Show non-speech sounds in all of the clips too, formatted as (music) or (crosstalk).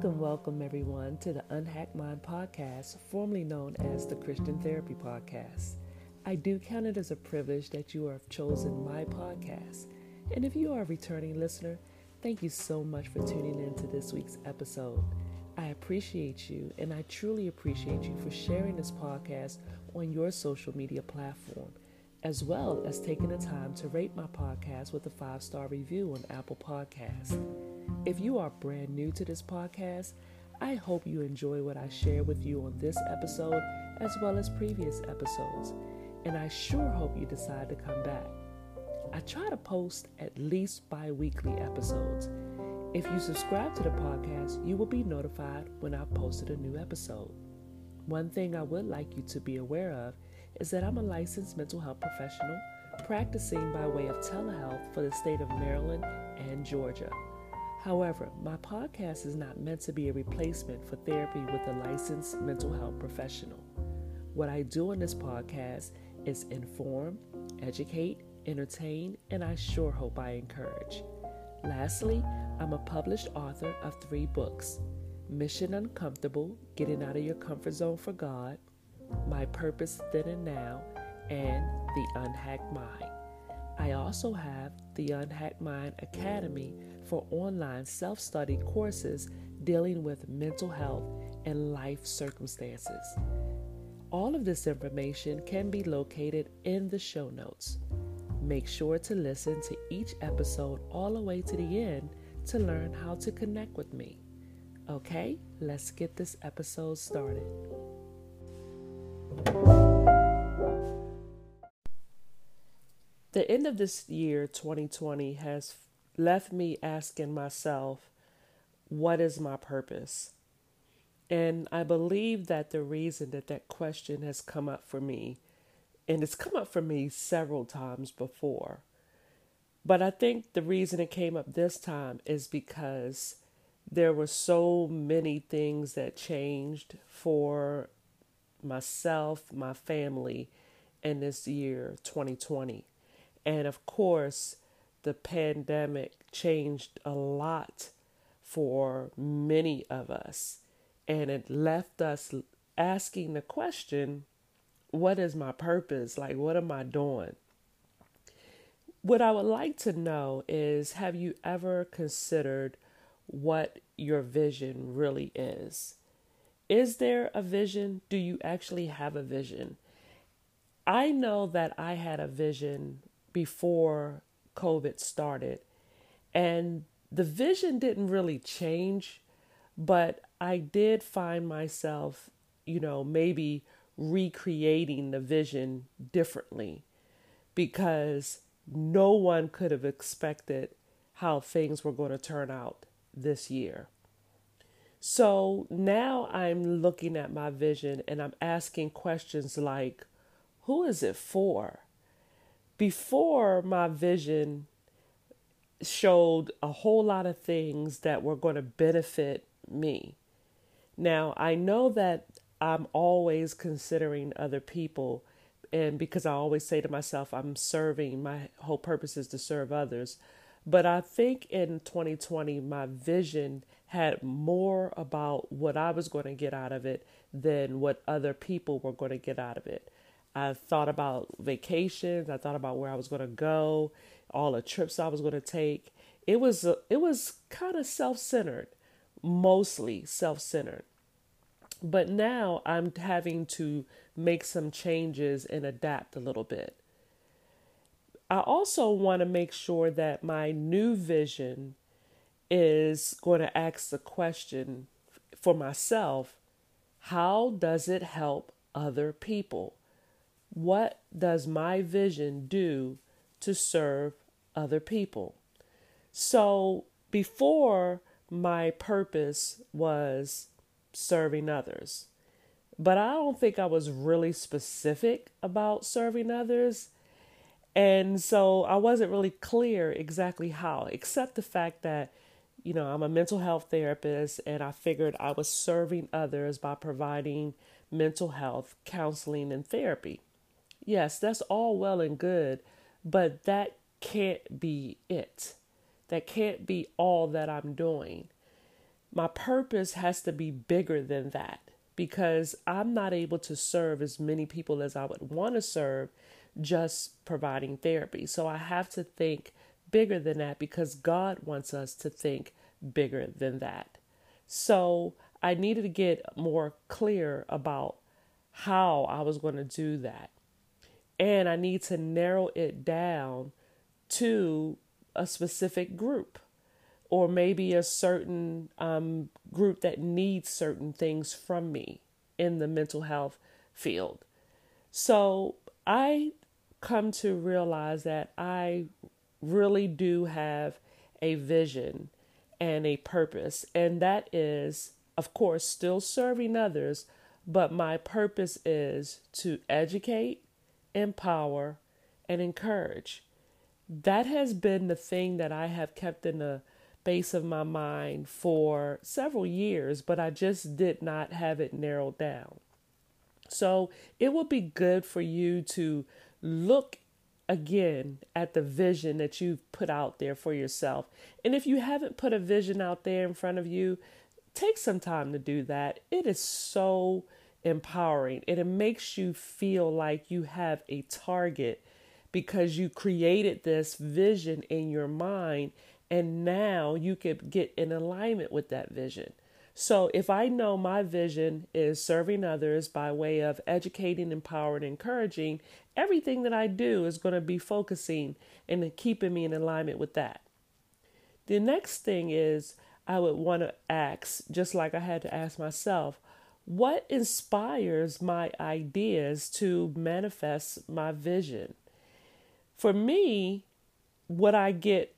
Welcome, welcome everyone to the Unhacked Mind podcast, formerly known as the Christian Therapy Podcast. I do count it as a privilege that you have chosen my podcast. And if you are a returning listener, thank you so much for tuning in to this week's episode. I appreciate you and I truly appreciate you for sharing this podcast on your social media platform, as well as taking the time to rate my podcast with a five star review on Apple Podcasts. If you are brand new to this podcast, I hope you enjoy what I share with you on this episode as well as previous episodes, and I sure hope you decide to come back. I try to post at least bi weekly episodes. If you subscribe to the podcast, you will be notified when I've posted a new episode. One thing I would like you to be aware of is that I'm a licensed mental health professional practicing by way of telehealth for the state of Maryland and Georgia. However, my podcast is not meant to be a replacement for therapy with a licensed mental health professional. What I do in this podcast is inform, educate, entertain, and I sure hope I encourage. Lastly, I'm a published author of three books Mission Uncomfortable Getting Out of Your Comfort Zone for God, My Purpose Then and Now, and The Unhacked Mind. I also have the Unhacked Mind Academy for online self study courses dealing with mental health and life circumstances. All of this information can be located in the show notes. Make sure to listen to each episode all the way to the end to learn how to connect with me. Okay, let's get this episode started. The end of this year, 2020, has left me asking myself, what is my purpose? And I believe that the reason that that question has come up for me, and it's come up for me several times before, but I think the reason it came up this time is because there were so many things that changed for myself, my family, in this year, 2020. And of course, the pandemic changed a lot for many of us. And it left us asking the question what is my purpose? Like, what am I doing? What I would like to know is have you ever considered what your vision really is? Is there a vision? Do you actually have a vision? I know that I had a vision before COVID started. And the vision didn't really change, but I did find myself, you know, maybe recreating the vision differently because no one could have expected how things were going to turn out this year. So now I'm looking at my vision and I'm asking questions like, who is it for? Before my vision showed a whole lot of things that were going to benefit me. Now, I know that I'm always considering other people, and because I always say to myself, I'm serving, my whole purpose is to serve others. But I think in 2020, my vision had more about what I was going to get out of it than what other people were going to get out of it. I thought about vacations. I thought about where I was going to go, all the trips I was going to take. It was it was kind of self-centered, mostly self-centered. But now I'm having to make some changes and adapt a little bit. I also want to make sure that my new vision is going to ask the question for myself how does it help other people? What does my vision do to serve other people? So before my purpose was serving others, but I don't think I was really specific about serving others. And so I wasn't really clear exactly how, except the fact that, you know, I'm a mental health therapist and I figured I was serving others by providing mental health counseling and therapy. Yes, that's all well and good, but that can't be it. That can't be all that I'm doing. my purpose has to be bigger than that because I'm not able to serve as many people as I would want to serve just providing therapy. So I have to think bigger than that because God wants us to think bigger than that. So I needed to get more clear about how I was going to do that. And I need to narrow it down to a specific group or maybe a certain um, group that needs certain things from me in the mental health field. So I come to realize that I really do have a vision and a purpose, and that is, of course, still serving others, but my purpose is to educate, empower, and encourage. That has been the thing that I have kept in the base of my mind for several years, but I just did not have it narrowed down. So it would be good for you to look again at the vision that you've put out there for yourself. And if you haven't put a vision out there in front of you, take some time to do that. It is so empowering and it makes you feel like you have a target because you created this vision in your mind and now you could get in alignment with that vision. So if I know my vision is serving others by way of educating, empowering, encouraging, everything that I do is going to be focusing and keeping me in alignment with that. The next thing is I would want to ask, just like I had to ask myself, what inspires my ideas to manifest my vision? For me, what I get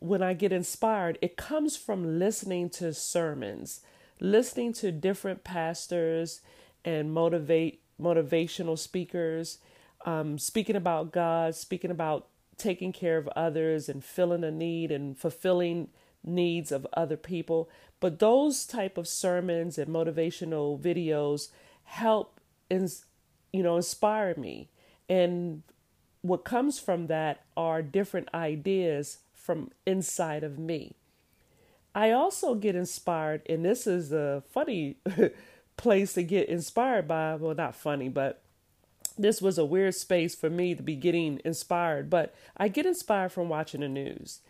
when I get inspired, it comes from listening to sermons, listening to different pastors and motivate motivational speakers, um, speaking about God, speaking about taking care of others and filling a need and fulfilling needs of other people. But those type of sermons and motivational videos help, ins- you know, inspire me. And what comes from that are different ideas from inside of me. I also get inspired, and this is a funny (laughs) place to get inspired by. Well, not funny, but this was a weird space for me to be getting inspired. But I get inspired from watching the news,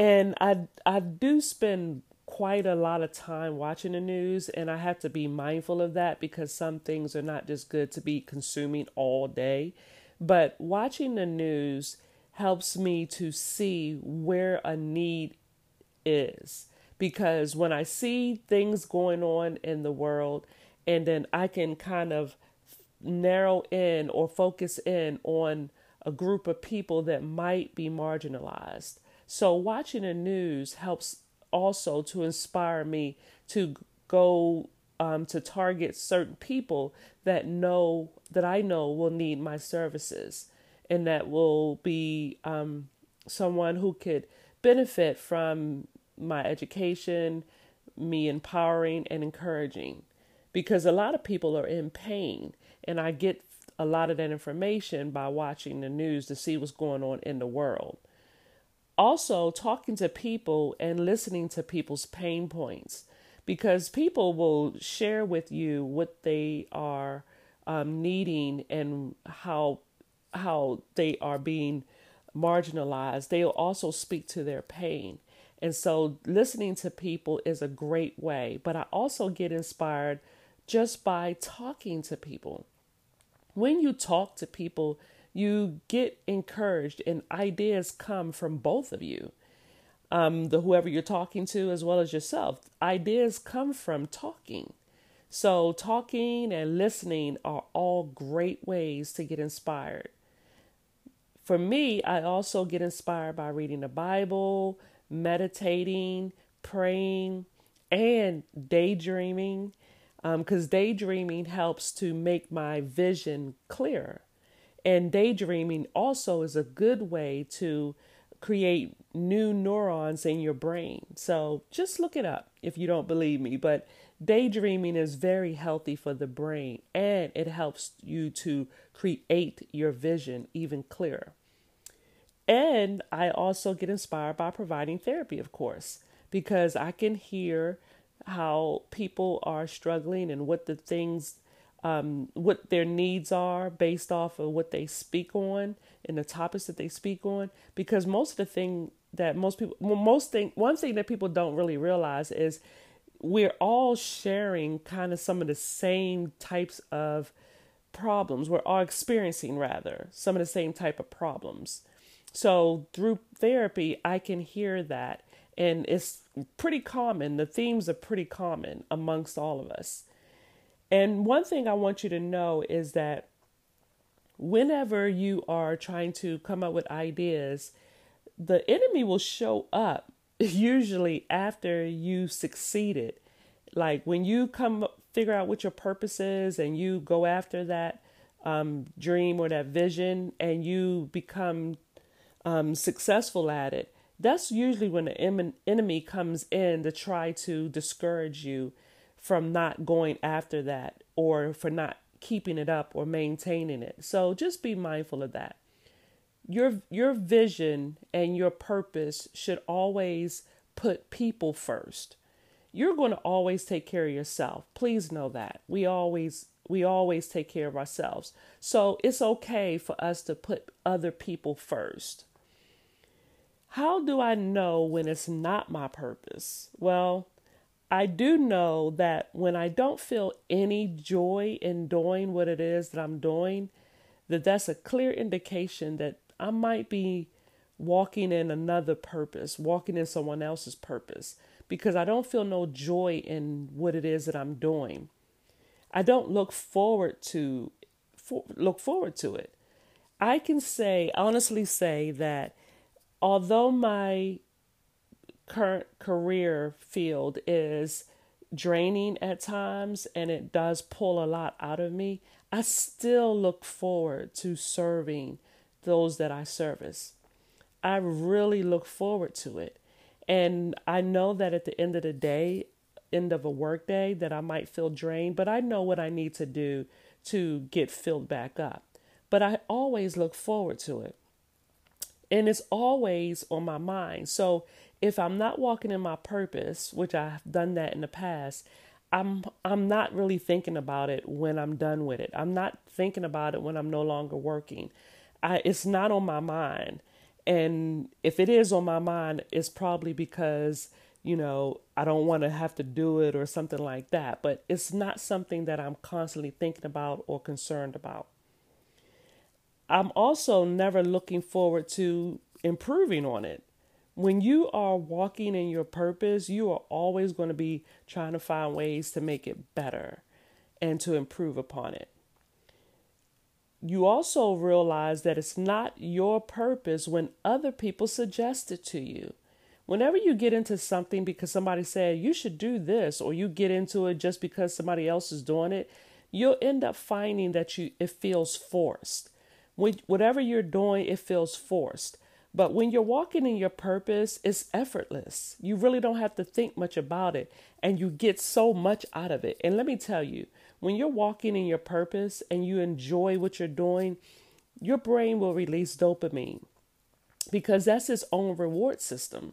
and I I do spend quite a lot of time watching the news, and I have to be mindful of that because some things are not just good to be consuming all day. But watching the news helps me to see where a need is. Because when I see things going on in the world, and then I can kind of narrow in or focus in on a group of people that might be marginalized. So, watching the news helps also to inspire me to go um, to target certain people that know that I know will need my services and that will be um, someone who could benefit from my education, me empowering and encouraging. Because a lot of people are in pain, and I get a lot of that information by watching the news to see what's going on in the world. Also, talking to people and listening to people's pain points because people will share with you what they are um, needing and how how they are being marginalized, they'll also speak to their pain. And so listening to people is a great way, but I also get inspired just by talking to people. When you talk to people, you get encouraged and ideas come from both of you. Um, the whoever you're talking to as well as yourself. Ideas come from talking. So talking and listening are all great ways to get inspired. For me, I also get inspired by reading the Bible, meditating, praying, and daydreaming. Because um, daydreaming helps to make my vision clearer. And daydreaming also is a good way to create new neurons in your brain. So just look it up if you don't believe me. But daydreaming is very healthy for the brain and it helps you to create your vision even clearer. And I also get inspired by providing therapy, of course, because I can hear how people are struggling and what the things um, what their needs are based off of what they speak on and the topics that they speak on. Because most of the thing that most people most thing one thing that people don't really realize is we're all sharing kind of some of the same types of problems. We're all experiencing rather some of the same type of problems. So through therapy i can hear that. And it's pretty common. The themes are pretty common amongst all of us and one thing i want you to know is that whenever you are trying to come up with ideas the enemy will show up (laughs) usually after you succeeded. Like when you come figure out what your purpose is and you go after that um, dream or that vision and you become um, successful at it, that's usually when the em- enemy comes in to try to discourage you from not going after that or for not keeping it up or maintaining it. So just be mindful of that your your vision and your purpose should always put people first. You're going to always take care of yourself. Please know that. We always we always take care of ourselves. So it's okay for us to put other people first. How do I know when it's not my purpose? Well, I do know that when I don't feel any joy in doing what it is that I'm doing, that that's a clear indication that I might be walking in another purpose, walking in someone else's purpose, because I don't feel no joy in what it is that I'm doing. I don't look forward to for, look forward to it. I can say honestly say that although my current career field is draining at times and it does pull a lot out of me, I still look forward to serving those that I service. I really look forward to it. And I know that at the end of the day, end of a workday, that I might feel drained, but I know what I need to do to get filled back up. But I always look forward to it. And it's always on my mind. So if I'm not walking in my purpose, which I've done that in the past, I'm I'm not really thinking about it when I'm done with it. I'm not thinking about it when I'm no longer working. I, it's not on my mind. And if it is on my mind, it's probably because, you know, I don't want to have to do it or something like that. But it's not something that I'm constantly thinking about or concerned about. I'm also never looking forward to improving on it. When you are walking in your purpose, you are always going to be trying to find ways to make it better and to improve upon it you also realize that it's not your purpose when other people suggest it to you. Whenever you get into something because somebody said you should do this, or you get into it just because somebody else is doing it, you'll end up finding that you it feels forced. When, whatever you're doing, it feels forced. But when you're walking in your purpose, it's effortless. You really don't have to think much about it, and you get so much out of it. And let me tell you, when you're walking in your purpose and you enjoy what you're doing, your brain will release dopamine because that's its own reward system.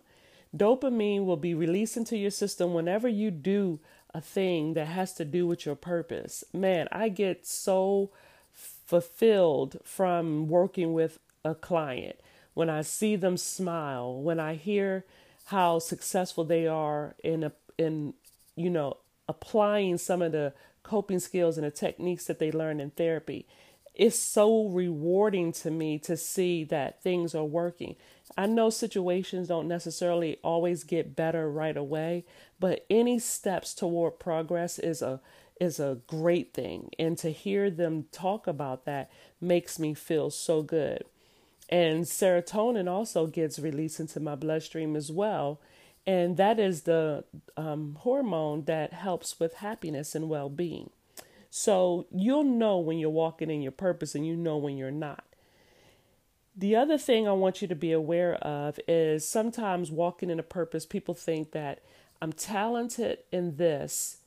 Dopamine will be released into your system whenever you do a thing that has to do with your purpose. Man, I get so fulfilled from working with a client when I see them smile, when I hear how successful they are in a, in you know applying some of the coping skills and the techniques that they learn in therapy. It's so rewarding to me to see that things are working. I know situations don't necessarily always get better right away, but any steps toward progress is a is a great thing. And to hear them talk about that makes me feel so good. And serotonin also gets released into my bloodstream as well and that is the um, hormone that helps with happiness and well being. So you'll know when you're walking in your purpose and you know when you're not. The other thing I want you to be aware of is sometimes walking in a purpose, people think that I'm talented in this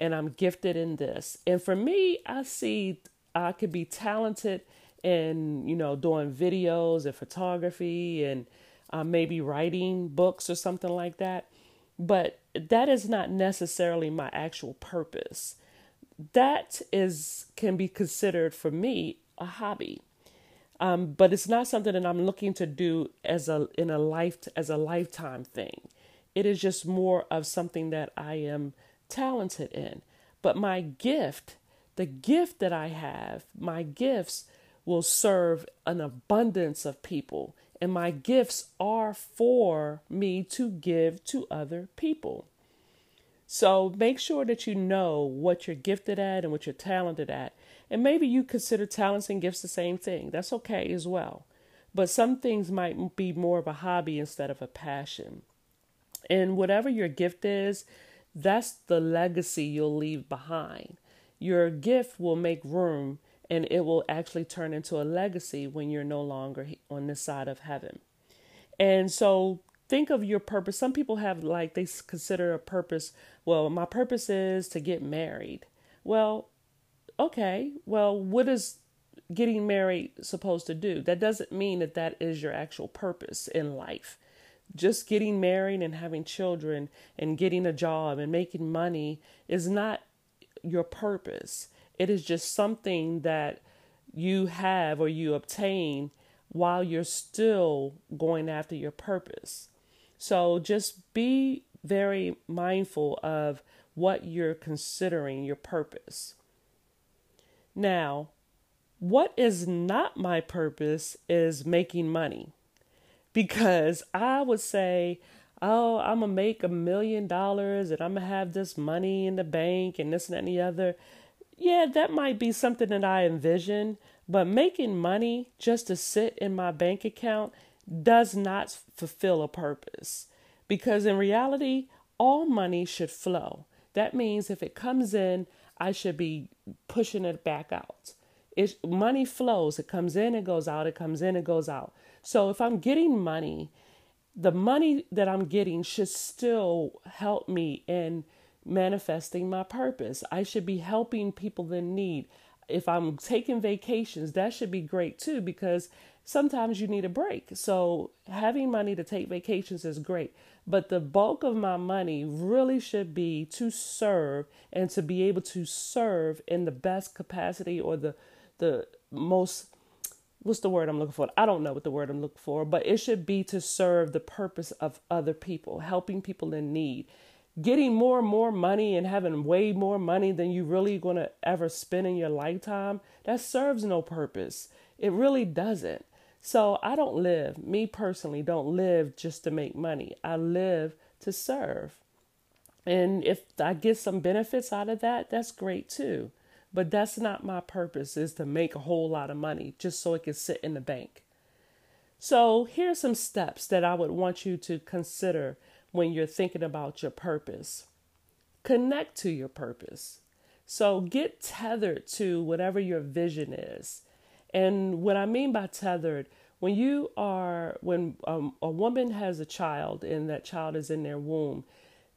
and I'm gifted in this. And for me, I see I could be talented in, you know, doing videos and photography and uh, maybe writing books or something like that. But that is not necessarily my actual purpose. That is can be considered for me a hobby. Um, but it's not something that I'm looking to do as a in a life as a lifetime thing. It is just more of something that I am talented in. But my gift, the gift that I have, my gifts will serve an abundance of people. And my gifts are for me to give to other people. So make sure that you know what you're gifted at and what you're talented at. And maybe you consider talents and gifts the same thing. That's okay as well. But some things might be more of a hobby instead of a passion. And whatever your gift is, that's the legacy you'll leave behind. Your gift will make room and it will actually turn into a legacy when you're no longer on this side of heaven. And so think of your purpose. Some people have like they consider a purpose, well, my purpose is to get married. Well, okay. Well, what is getting married supposed to do? That doesn't mean that that is your actual purpose in life just getting married and having children and getting a job and making money is not your purpose. It is just something that you have or you obtain while you're still going after your purpose. So just be very mindful of what you're considering your purpose. Now, what is not my purpose is making money because I would say, oh, I'm to make a million dollars and I'm to have this money in the bank and this and the other. Yeah, that might be something that I envision, but making money just to sit in my bank account does not fulfill a purpose. Because in reality, all money should flow. That means if it comes in, I should be pushing it back out. It, money flows. It comes in, it goes out. It comes in, it goes out. So if I'm getting money, the money that I'm getting should still help me in manifesting my purpose. I should be helping people in need. If I'm taking vacations, that should be great too because sometimes you need a break. So having money to take vacations is great. But the bulk of my money really should be to serve and to be able to serve in the best capacity or the the most what's the word I'm looking for? I don't know what the word I'm looking for, but it should be to serve the purpose of other people, helping people in need. Getting more and more money and having way more money than you really going to ever spend in your lifetime, that serves no purpose. It really doesn't. So I don't live, me personally, don't live just to make money. I live to serve. And if I get some benefits out of that, that's great too. But that's not my purpose is to make a whole lot of money just so it can sit in the bank. So, here's some steps that I would want you to consider when you're thinking about your purpose. Connect to your purpose. So, get tethered to whatever your vision is. And what I mean by tethered, when you are, when um, a woman has a child and that child is in their womb,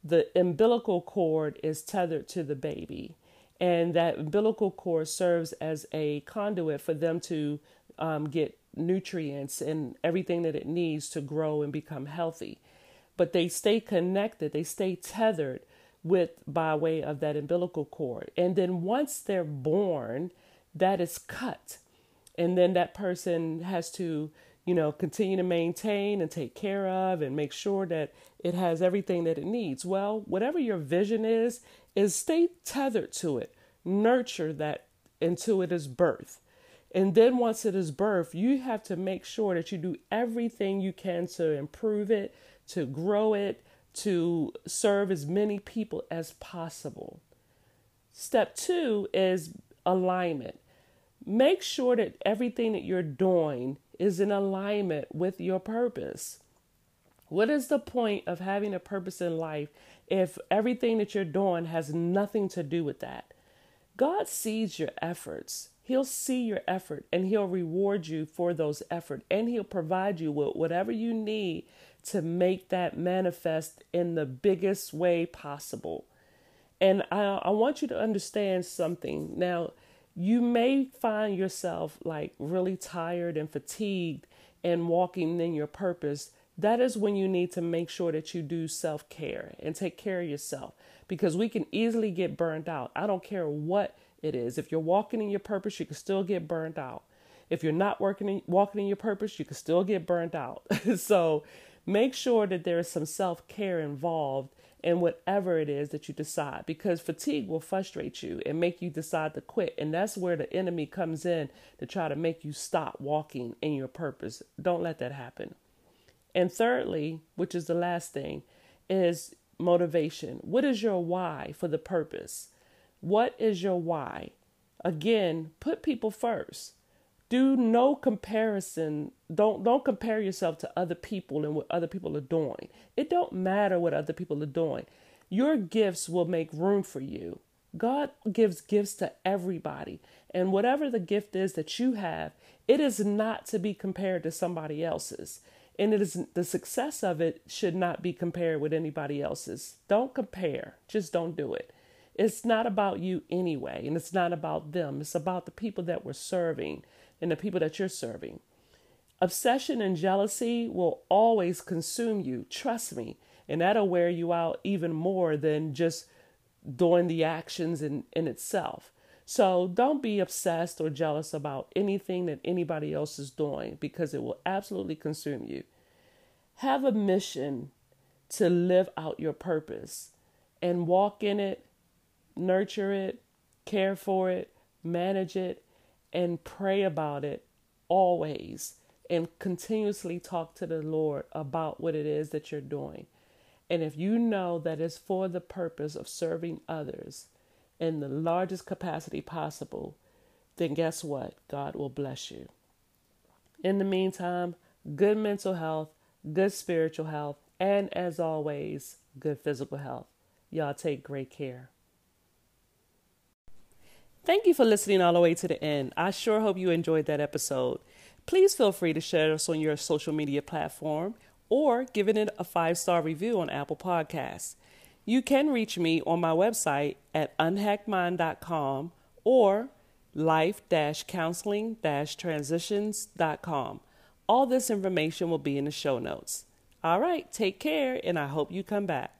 the umbilical cord is tethered to the baby and that umbilical cord serves as a conduit for them to um, get nutrients and everything that it needs to grow and become healthy. But they stay connected, they stay tethered with by way of that umbilical cord. And then once they're born, that is cut. And then that person has to, you know, continue to maintain and take care of and make sure that it has everything that it needs. Well, whatever your vision is, is stay tethered to it. Nurture that until it is birth. And then once it is birth, you have to make sure that you do everything you can to improve it, to grow it, to serve as many people as possible. Step two is alignment. Make sure that everything that you're doing is in alignment with your purpose. What is the point of having a purpose in life if everything that you're doing has nothing to do with that? God sees your efforts. He'll see your effort and he'll reward you for those efforts and he'll provide you with whatever you need to make that manifest in the biggest way possible. And I, I want you to understand something. Now, you may find yourself like really tired and fatigued and walking in your purpose that is when you need to make sure that you do self care and take care of yourself because we can easily get burned out. I don't care what it is. If you're walking in your purpose, you can still get burned out. If you're not working in, walking in your purpose, you can still get burned out. (laughs) so make sure that there is some self care involved in whatever it is that you decide because fatigue will frustrate you and make you decide to quit. And that's where the enemy comes in to try to make you stop walking in your purpose. Don't let that happen. And thirdly, which is the last thing, is motivation. What is your why for the purpose? What is your why? Again, put people first. Do no comparison. Don't don't compare yourself to other people and what other people are doing. It don't matter what other people are doing. Your gifts will make room for you. God gives gifts to everybody. And whatever the gift is that you have, it is not to be compared to somebody else's and it is the success of it should not be compared with anybody else's. Don't compare. Just don't do it. It's not about you anyway, and it's not about them. It's about the people that we're serving and the people that you're serving. Obsession and jealousy will always consume you. Trust me. And that'll wear you out even more than just doing the actions in, in itself. So don't be obsessed or jealous about anything that anybody else is doing because it will absolutely consume you. Have a mission to live out your purpose and walk in it, nurture it, care for it, manage it, and pray about it always. And continuously talk to the Lord about what it is that you're doing. And if you know that it's for the purpose of serving others, in the largest capacity possible, then guess what? God will bless you. In the meantime, good mental health, good spiritual health, and as always, good physical health. Y'all take great care. Thank you for listening all the way to the end. I sure hope you enjoyed that episode. Please feel free to share us on your social media platform or giving it a five star review on Apple Podcasts. You can reach me on my website at unhackedmind.com or life counseling transitions.com. All this information will be in the show notes. All right, take care, and I hope you come back.